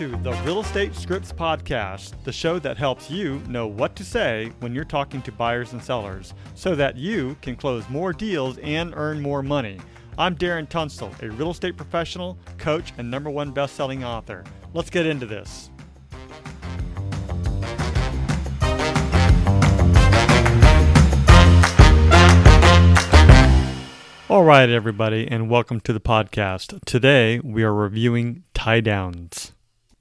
to the Real Estate Scripts Podcast, the show that helps you know what to say when you're talking to buyers and sellers so that you can close more deals and earn more money. I'm Darren Tunstall, a real estate professional, coach, and number one best selling author. Let's get into this. All right, everybody, and welcome to the podcast. Today we are reviewing tie downs.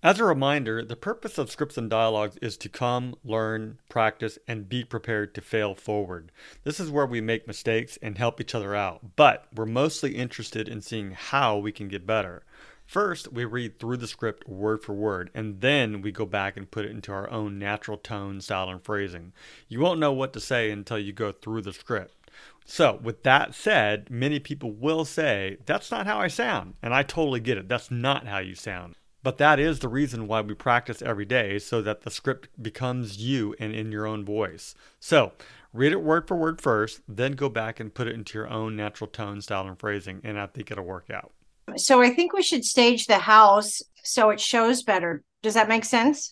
As a reminder, the purpose of scripts and dialogues is to come, learn, practice, and be prepared to fail forward. This is where we make mistakes and help each other out, but we're mostly interested in seeing how we can get better. First, we read through the script word for word, and then we go back and put it into our own natural tone, style, and phrasing. You won't know what to say until you go through the script. So, with that said, many people will say, That's not how I sound. And I totally get it. That's not how you sound. But that is the reason why we practice every day so that the script becomes you and in your own voice. So, read it word for word first, then go back and put it into your own natural tone, style, and phrasing. And I think it'll work out. So, I think we should stage the house so it shows better. Does that make sense?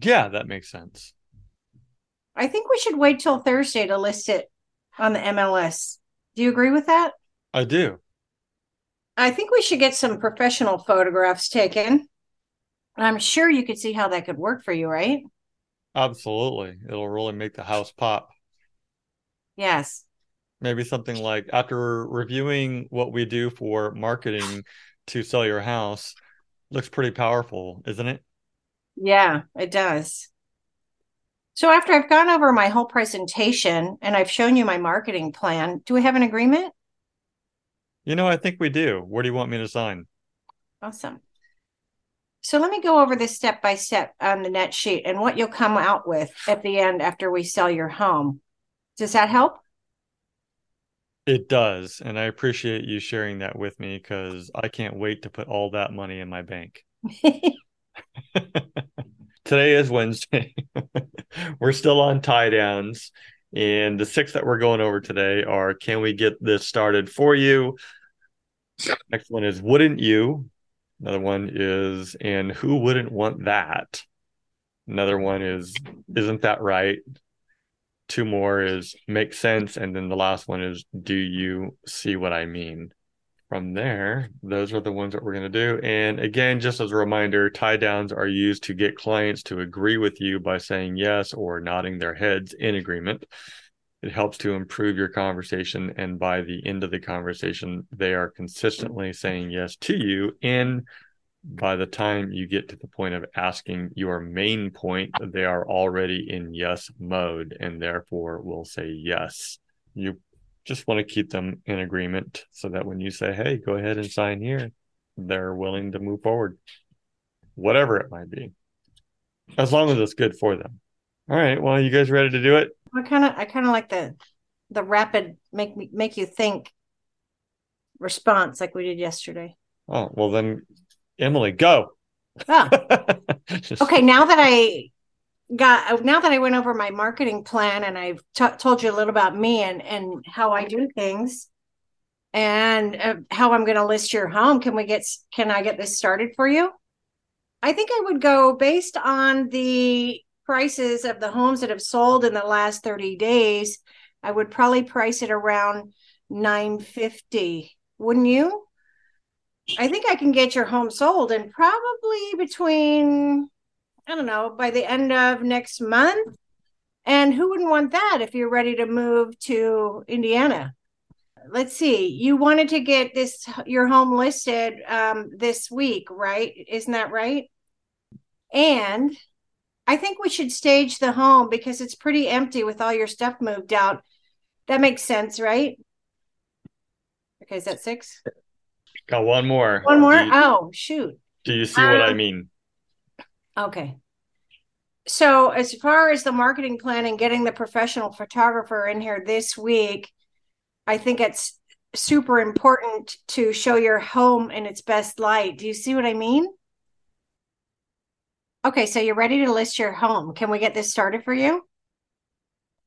Yeah, that makes sense. I think we should wait till Thursday to list it on the MLS. Do you agree with that? I do. I think we should get some professional photographs taken. I'm sure you could see how that could work for you, right? Absolutely. It'll really make the house pop. Yes. Maybe something like after reviewing what we do for marketing to sell your house, looks pretty powerful, isn't it? Yeah, it does. So after I've gone over my whole presentation and I've shown you my marketing plan, do we have an agreement? You know, I think we do. Where do you want me to sign? Awesome. So let me go over this step by step on the net sheet and what you'll come out with at the end after we sell your home. Does that help? It does. And I appreciate you sharing that with me because I can't wait to put all that money in my bank. Today is Wednesday. we're still on tie downs. And the six that we're going over today are Can we get this started for you? Next one is Wouldn't you? Another one is And who wouldn't want that? Another one is Isn't that right? Two more is Make sense. And then the last one is Do you see what I mean? from there, those are the ones that we're going to do. And again, just as a reminder, tie downs are used to get clients to agree with you by saying yes or nodding their heads in agreement. It helps to improve your conversation. And by the end of the conversation, they are consistently saying yes to you. And by the time you get to the point of asking your main point, they are already in yes mode and therefore will say yes. You just want to keep them in agreement so that when you say, hey, go ahead and sign here, they're willing to move forward, whatever it might be, as long as it's good for them. All right. Well, you guys ready to do it? I kind of, I kind of like the, the rapid make me make you think response like we did yesterday. Oh well, then Emily, go. Oh. okay. Now that I got now that I went over my marketing plan and I've t- told you a little about me and and how I do things and uh, how I'm going to list your home, can we get can I get this started for you? I think I would go based on the prices of the homes that have sold in the last 30 days. I would probably price it around 950. Wouldn't you? I think I can get your home sold and probably between I don't know, by the end of next month. And who wouldn't want that if you're ready to move to Indiana? Let's see. You wanted to get this your home listed um, this week, right? Isn't that right? And I think we should stage the home because it's pretty empty with all your stuff moved out. That makes sense, right? Okay, is that six? Got one more. One more? You, oh, shoot. Do you see um, what I um, mean? Okay. So, as far as the marketing plan and getting the professional photographer in here this week, I think it's super important to show your home in its best light. Do you see what I mean? Okay, so you're ready to list your home. Can we get this started for you?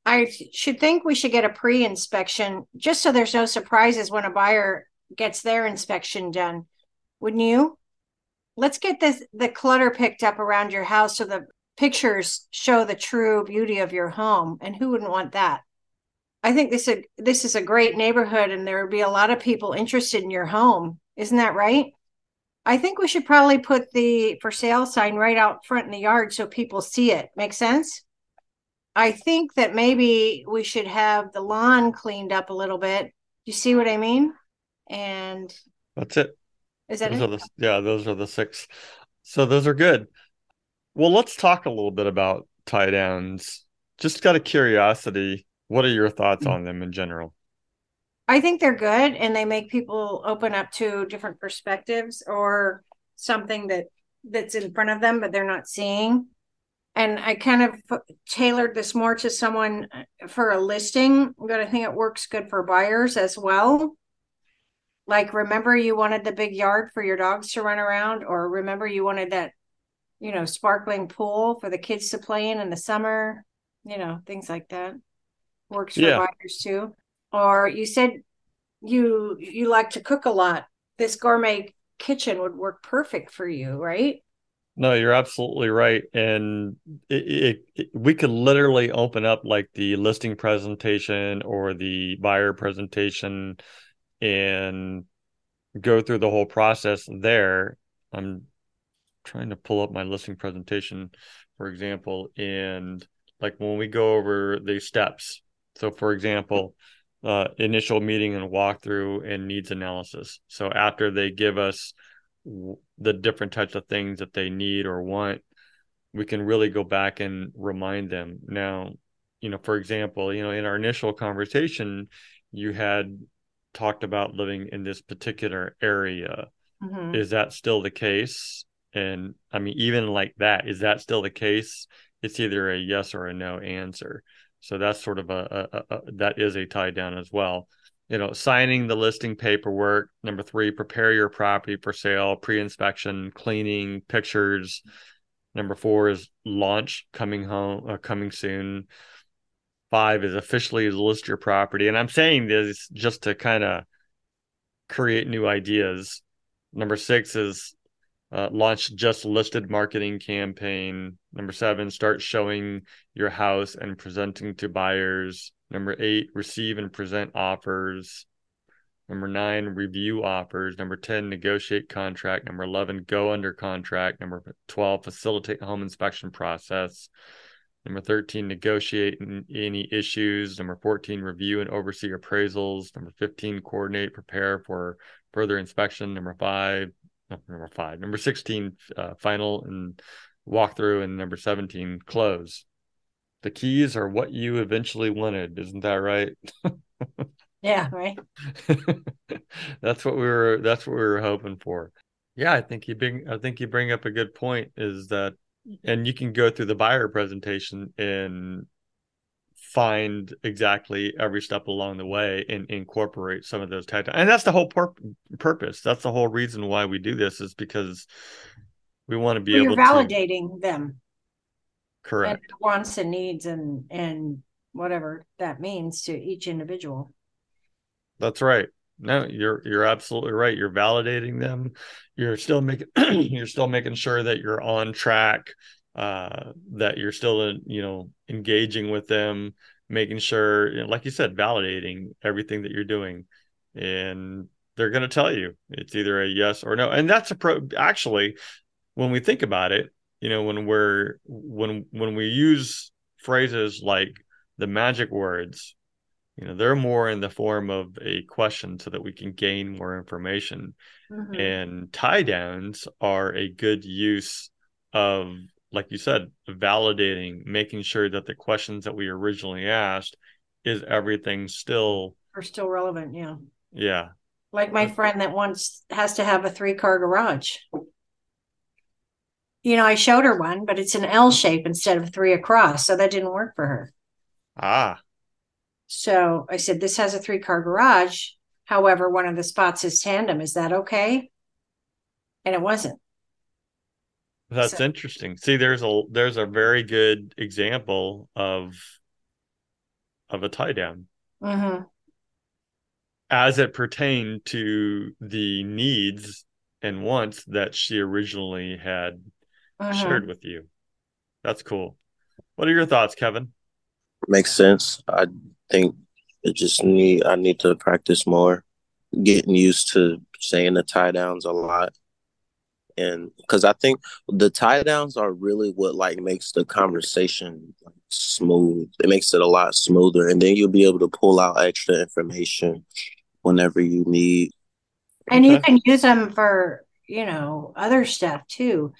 I should think we should get a pre inspection just so there's no surprises when a buyer gets their inspection done. Wouldn't you? let's get this the clutter picked up around your house so the pictures show the true beauty of your home. And who wouldn't want that? I think this is a, this is a great neighborhood and there would be a lot of people interested in your home. Isn't that right? I think we should probably put the for sale sign right out front in the yard so people see it. Make sense? I think that maybe we should have the lawn cleaned up a little bit. You see what I mean? And that's it. Is that those it? The, yeah, those are the six. So those are good. Well, let's talk a little bit about tie downs. Just out of curiosity, what are your thoughts mm-hmm. on them in general? I think they're good and they make people open up to different perspectives or something that that's in front of them but they're not seeing. And I kind of tailored this more to someone uh, for a listing, but I think it works good for buyers as well. Like remember you wanted the big yard for your dogs to run around or remember you wanted that you know, sparkling pool for the kids to play in in the summer, you know, things like that. Works for yeah. buyers too. Or you said you you like to cook a lot. This gourmet kitchen would work perfect for you, right? No, you're absolutely right. And it, it, it, we could literally open up like the listing presentation or the buyer presentation and go through the whole process there. I'm trying to pull up my listing presentation, for example, and like when we go over the steps. So, for example, uh, initial meeting and walkthrough and needs analysis. So after they give us the different types of things that they need or want, we can really go back and remind them. Now, you know, for example, you know, in our initial conversation, you had talked about living in this particular area. Mm-hmm. Is that still the case? And I mean, even like that, is that still the case? It's either a yes or a no answer. So that's sort of a, a, a that is a tie down as well. You know, signing the listing paperwork. Number three, prepare your property for sale, pre-inspection, cleaning, pictures. Number four is launch coming home, uh, coming soon. Five is officially list your property, and I'm saying this just to kind of create new ideas. Number six is uh, launch just listed marketing campaign. Number seven, start showing your house and presenting to buyers. Number eight, receive and present offers. Number nine, review offers. Number 10, negotiate contract. Number 11, go under contract. Number 12, facilitate home inspection process. Number 13, negotiate any issues. Number 14, review and oversee appraisals. Number 15, coordinate, prepare for further inspection. Number five, number five, number 16, uh, final and walkthrough, and number 17, close. The keys are what you eventually wanted. Isn't that right? yeah, right. that's what we were, that's what we were hoping for. Yeah, I think you bring, I think you bring up a good point is that, and you can go through the buyer presentation and find exactly every step along the way and incorporate some of those tactics. And that's the whole pur- purpose. That's the whole reason why we do this is because we want to be well, able you're validating to... them. Correct. And wants and needs and and whatever that means to each individual. That's right. No, you're you're absolutely right. You're validating them. You're still making you're still making sure that you're on track uh, that you're still you know engaging with them making sure you know, like you said validating everything that you're doing. And they're going to tell you it's either a yes or no. And that's a pro actually when we think about it you know when we're when when we use phrases like the magic words you know they're more in the form of a question so that we can gain more information. Mm-hmm. and tie downs are a good use of like you said, validating, making sure that the questions that we originally asked is everything still are still relevant. Yeah. Yeah. Like my friend that wants has to have a three car garage. You know, I showed her one, but it's an L shape instead of three across. So that didn't work for her. Ah. So I said, This has a three car garage. However, one of the spots is tandem. Is that okay? And it wasn't. That's so. interesting. See, there's a there's a very good example of of a tie down. Mm-hmm. As it pertained to the needs and wants that she originally had uh-huh. shared with you. That's cool. What are your thoughts, Kevin? Makes sense. I think it just need I need to practice more, getting used to saying the tie downs a lot. And because I think the tie downs are really what like makes the conversation like, smooth. It makes it a lot smoother, and then you'll be able to pull out extra information whenever you need. And you can use them for you know other stuff too,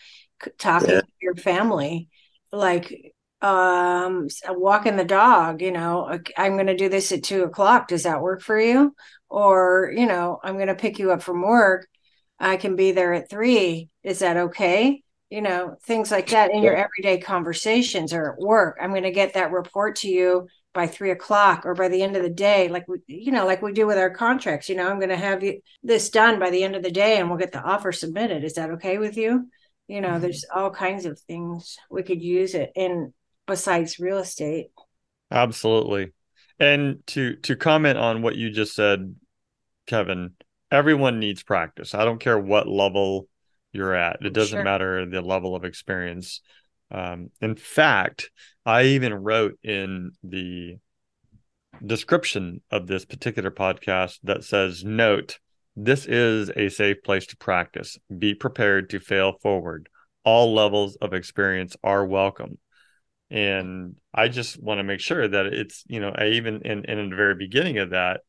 talking yeah. to your family, like um walking the dog you know i'm going to do this at two o'clock does that work for you or you know i'm going to pick you up from work i can be there at three. Is that okay? You know things like that in your everyday conversations or at work. I'm going to get that report to you by three o'clock or by the end of the day like we you know like we do with our contracts. You know i'm going to have you this done by the end of the day and we'll get the offer submitted. Is that okay with you? You know mm-hmm. there's all kinds of things we could use it in besides real estate. Absolutely. And to to comment on what you just said, Kevin, everyone needs practice. I don't care what level you're at. It doesn't sure. matter the level of experience. Um, in fact, I even wrote in the description of this particular podcast that says, note, this is a safe place to practice. Be prepared to fail forward. All levels of experience are welcome and i just want to make sure that it's you know i even in, in the very beginning of that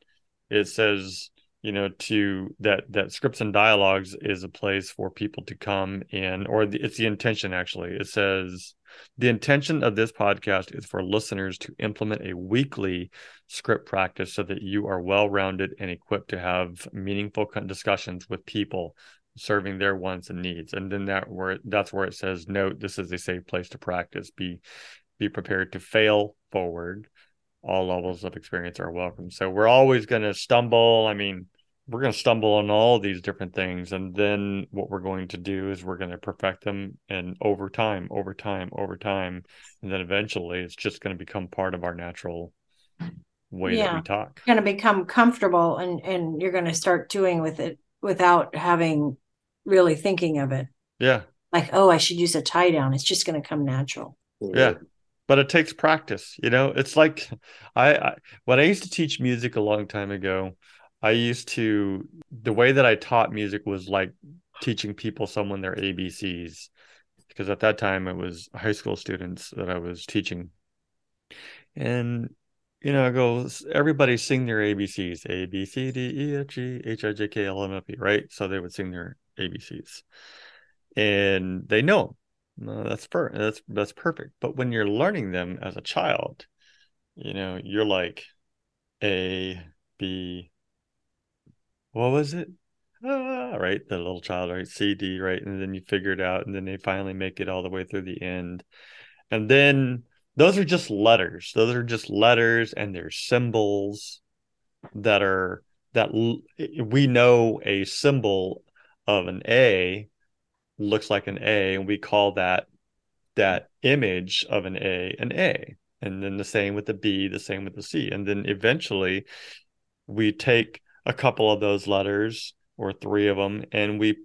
it says you know to that that scripts and dialogues is a place for people to come in or the, it's the intention actually. It says the intention of this podcast is for listeners to implement a weekly script practice so that you are well rounded and equipped to have meaningful discussions with people serving their wants and needs. And then that where that's where it says note this is a safe place to practice. Be be prepared to fail forward. All levels of experience are welcome. So we're always going to stumble. I mean we're going to stumble on all these different things and then what we're going to do is we're going to perfect them and over time over time over time and then eventually it's just going to become part of our natural way yeah. that we talk going to become comfortable and and you're going to start doing with it without having really thinking of it. Yeah. Like, oh, I should use a tie down. It's just going to come natural. Yeah. But it takes practice, you know. It's like I, I when I used to teach music a long time ago, I used to the way that I taught music was like teaching people someone their ABCs because at that time it was high school students that I was teaching. And you know, I go, everybody sing their ABCs, A, B, C, D, E, F, G, H, I, J, K, L, M, N, P, right? So they would sing their ABCs and they know no, that's per that's that's perfect. But when you're learning them as a child, you know, you're like A, B, what was it? Ah, right, the little child, right? C, D, right, and then you figure it out, and then they finally make it all the way through the end, and then those are just letters. Those are just letters, and they're symbols that are that we know a symbol of an A looks like an A, and we call that that image of an A an A. And then the same with the B, the same with the C. And then eventually we take a couple of those letters or three of them and we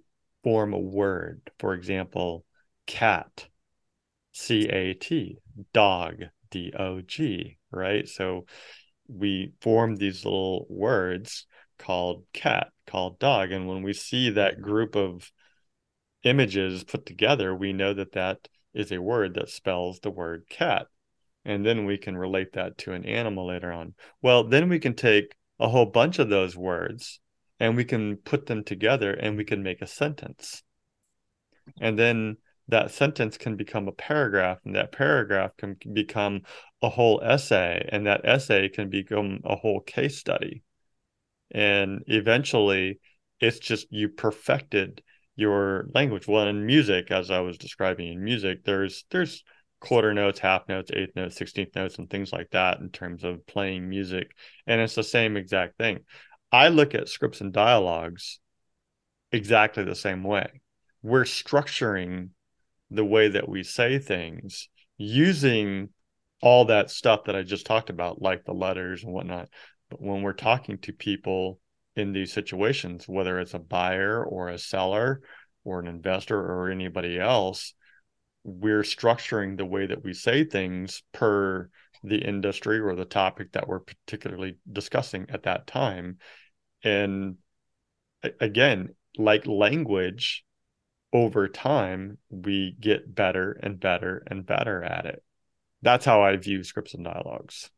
form a word. For example, cat, C A T, dog, D O G, right? So we form these little words called cat, called dog. And when we see that group of images put together, we know that that is a word that spells the word cat. And then we can relate that to an animal later on. Well, then we can take a whole bunch of those words and we can put them together and we can make a sentence. And then that sentence can become a paragraph, and that paragraph can become a whole essay, and that essay can become a whole case study and eventually it's just you perfected your language well in music as i was describing in music there's there's quarter notes half notes eighth notes 16th notes and things like that in terms of playing music. And it's the same exact thing. I look at scripts and dialogues exactly the same way. We're structuring the way that we say things using all that stuff that i just talked about like the letters and whatnot. But when we're talking to people in these situations, whether it's a buyer or a seller or an investor or anybody else, we're structuring the way that we say things per the industry or the topic that we're particularly discussing at that time. And again, like language, over time, we get better and better and better at it. That's how I view scripts and dialogues.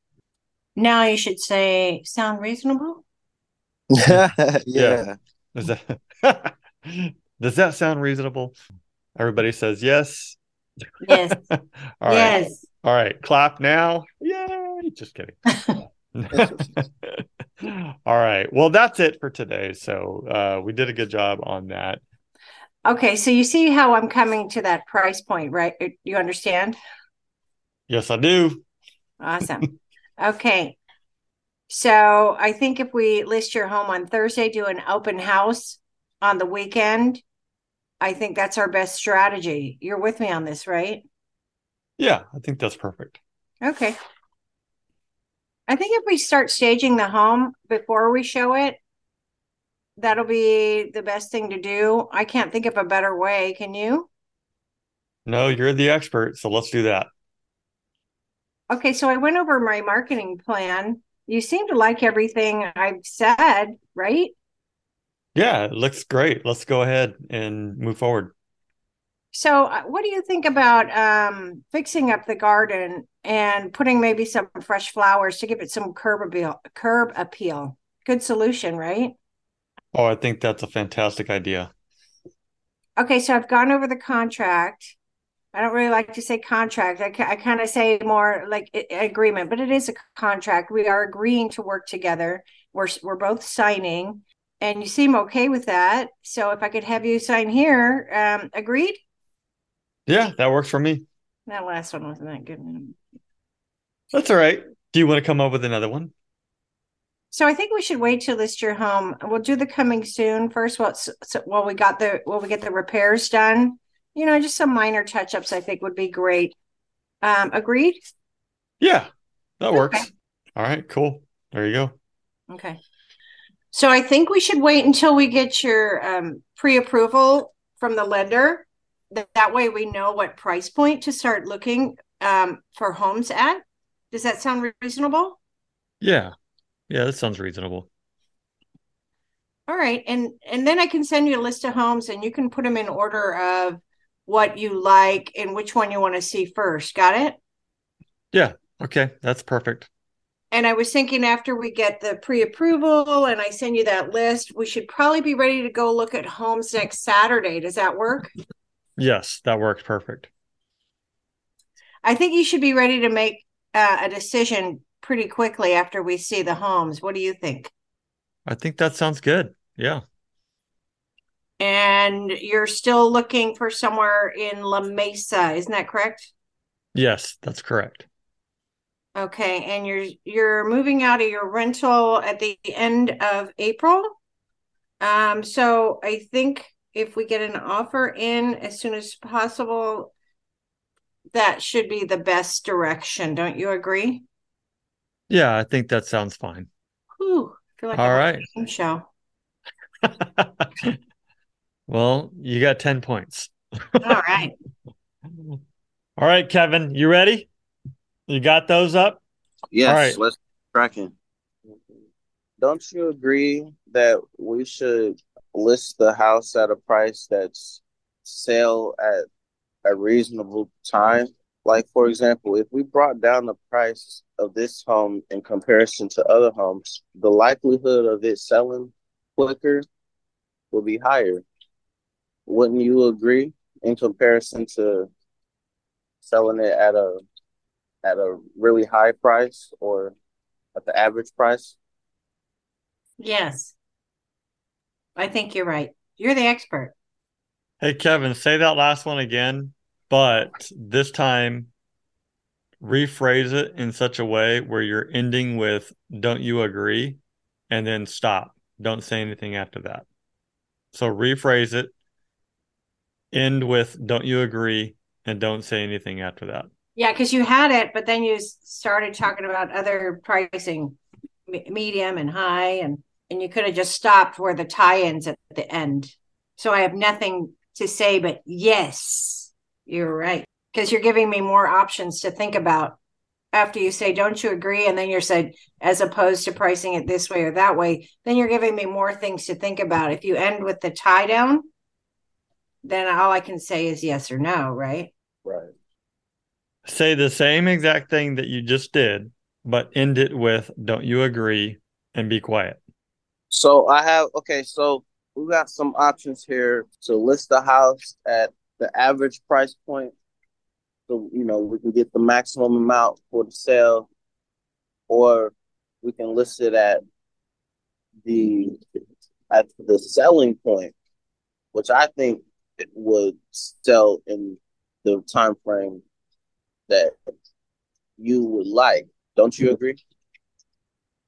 Now you should say, sound reasonable? yeah. yeah. Does that, does that sound reasonable? Everybody says yes. Yes. All right. yes. All right. Clap now. Yay. Just kidding. All right. Well, that's it for today. So uh, we did a good job on that. Okay. So you see how I'm coming to that price point, right? You understand? Yes, I do. Awesome. okay. So I think if we list your home on Thursday, do an open house on the weekend, I think that's our best strategy. You're with me on this, right? Yeah, I think that's perfect. Okay. I think if we start staging the home before we show it, that'll be the best thing to do. I can't think of a better way. Can you? No, you're the expert. So let's do that. Okay. So I went over my marketing plan. You seem to like everything I've said, right? Yeah, it looks great. Let's go ahead and move forward. So, uh, what do you think about um, fixing up the garden and putting maybe some fresh flowers to give it some curb appeal? Curb appeal. Good solution, right? Oh, I think that's a fantastic idea. Okay, so I've gone over the contract. I don't really like to say contract. I, I kind of say more like agreement, but it is a contract. We are agreeing to work together. We're we're both signing, and you seem okay with that. So if I could have you sign here, um, agreed. Yeah, that works for me. That last one wasn't that good. That's all right. Do you want to come up with another one? So I think we should wait to list your home. We'll do the coming soon first. While so, while we got the while we get the repairs done, you know, just some minor touch ups. I think would be great. Um, agreed. Yeah, that works. Okay. All right, cool. There you go. Okay. So I think we should wait until we get your um, pre-approval from the lender that that way we know what price point to start looking um, for homes at. Does that sound reasonable? Yeah. Yeah, that sounds reasonable. All right. And and then I can send you a list of homes and you can put them in order of what you like and which one you want to see first. Got it? Yeah. Okay. That's perfect. And I was thinking after we get the pre approval and I send you that list, we should probably be ready to go look at homes next Saturday. Does that work? Yes, that works perfect. I think you should be ready to make uh, a decision pretty quickly after we see the homes. What do you think? I think that sounds good. Yeah. And you're still looking for somewhere in La Mesa, isn't that correct? Yes, that's correct. Okay, and you're you're moving out of your rental at the end of April. Um, so I think if we get an offer in as soon as possible, that should be the best direction. Don't you agree? Yeah, I think that sounds fine. Whew, I feel like All right. show. well, you got 10 points. All right. All right, Kevin, you ready? You got those up? Yes, All right. let's cracking. Don't you agree that we should list the house at a price that's sale at a reasonable time. Like for example, if we brought down the price of this home in comparison to other homes, the likelihood of it selling quicker will be higher. Wouldn't you agree in comparison to selling it at a at a really high price or at the average price? Yes. I think you're right. You're the expert. Hey, Kevin, say that last one again, but this time rephrase it in such a way where you're ending with, don't you agree? And then stop. Don't say anything after that. So rephrase it, end with, don't you agree? And don't say anything after that. Yeah, because you had it, but then you started talking about other pricing, medium and high, and and you could have just stopped where the tie ends at the end. So I have nothing to say but yes, you're right. Because you're giving me more options to think about after you say, don't you agree? And then you're said, as opposed to pricing it this way or that way, then you're giving me more things to think about. If you end with the tie down, then all I can say is yes or no, right? Right. Say the same exact thing that you just did, but end it with, don't you agree? And be quiet. So I have, okay, so we got some options here to list the house at the average price point so you know we can get the maximum amount for the sale, or we can list it at the at the selling point, which I think it would sell in the time frame that you would like. Don't you agree?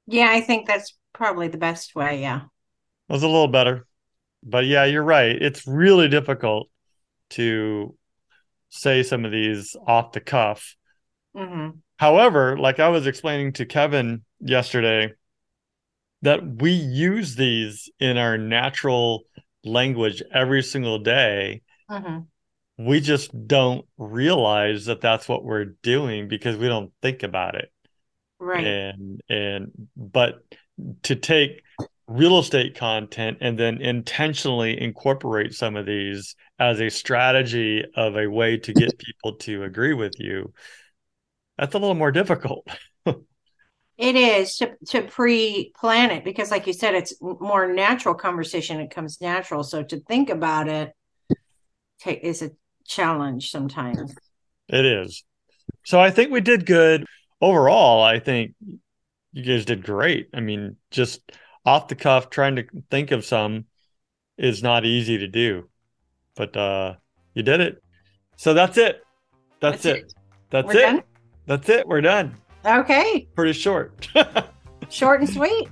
Yeah, I think that's probably the best way. Yeah. It was a little better. But yeah, you're right. It's really difficult to say some of these off the cuff. Mm-hmm. However, like I was explaining to Kevin yesterday, that we use these in our natural language every single day. Mm-hmm. We just don't realize that that's what we're doing because we don't think about it. Right. And and but to take real estate content and then intentionally incorporate some of these as a strategy of a way to get people to agree with you that's a little more difficult it is to, to pre-plan it because like you said it's more natural conversation it comes natural so to think about it take, is a challenge sometimes. It is. So i think we did good. Overall i think you guys did great. I mean just off the cuff trying to think of some is not easy to do but uh you did it. So that's it. That's, that's it. it. that's we're it. done? that's it. We're done. Okay. Pretty short. Short and sweet.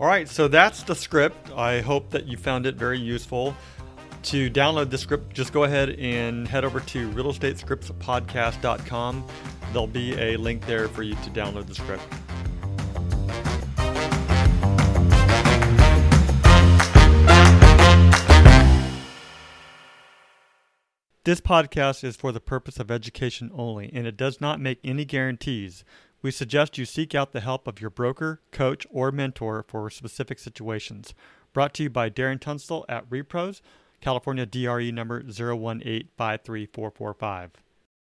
All right. So that's the script. I hope that you found it very useful to download the script just go ahead and head over to realestatescriptspodcast.com there'll be a link there for you to download the script This podcast is for the purpose of education only, and it does not make any guarantees. We suggest you seek out the help of your broker, coach, or mentor for specific situations. Brought to you by Darren Tunstall at Repros, California DRE number 0185345.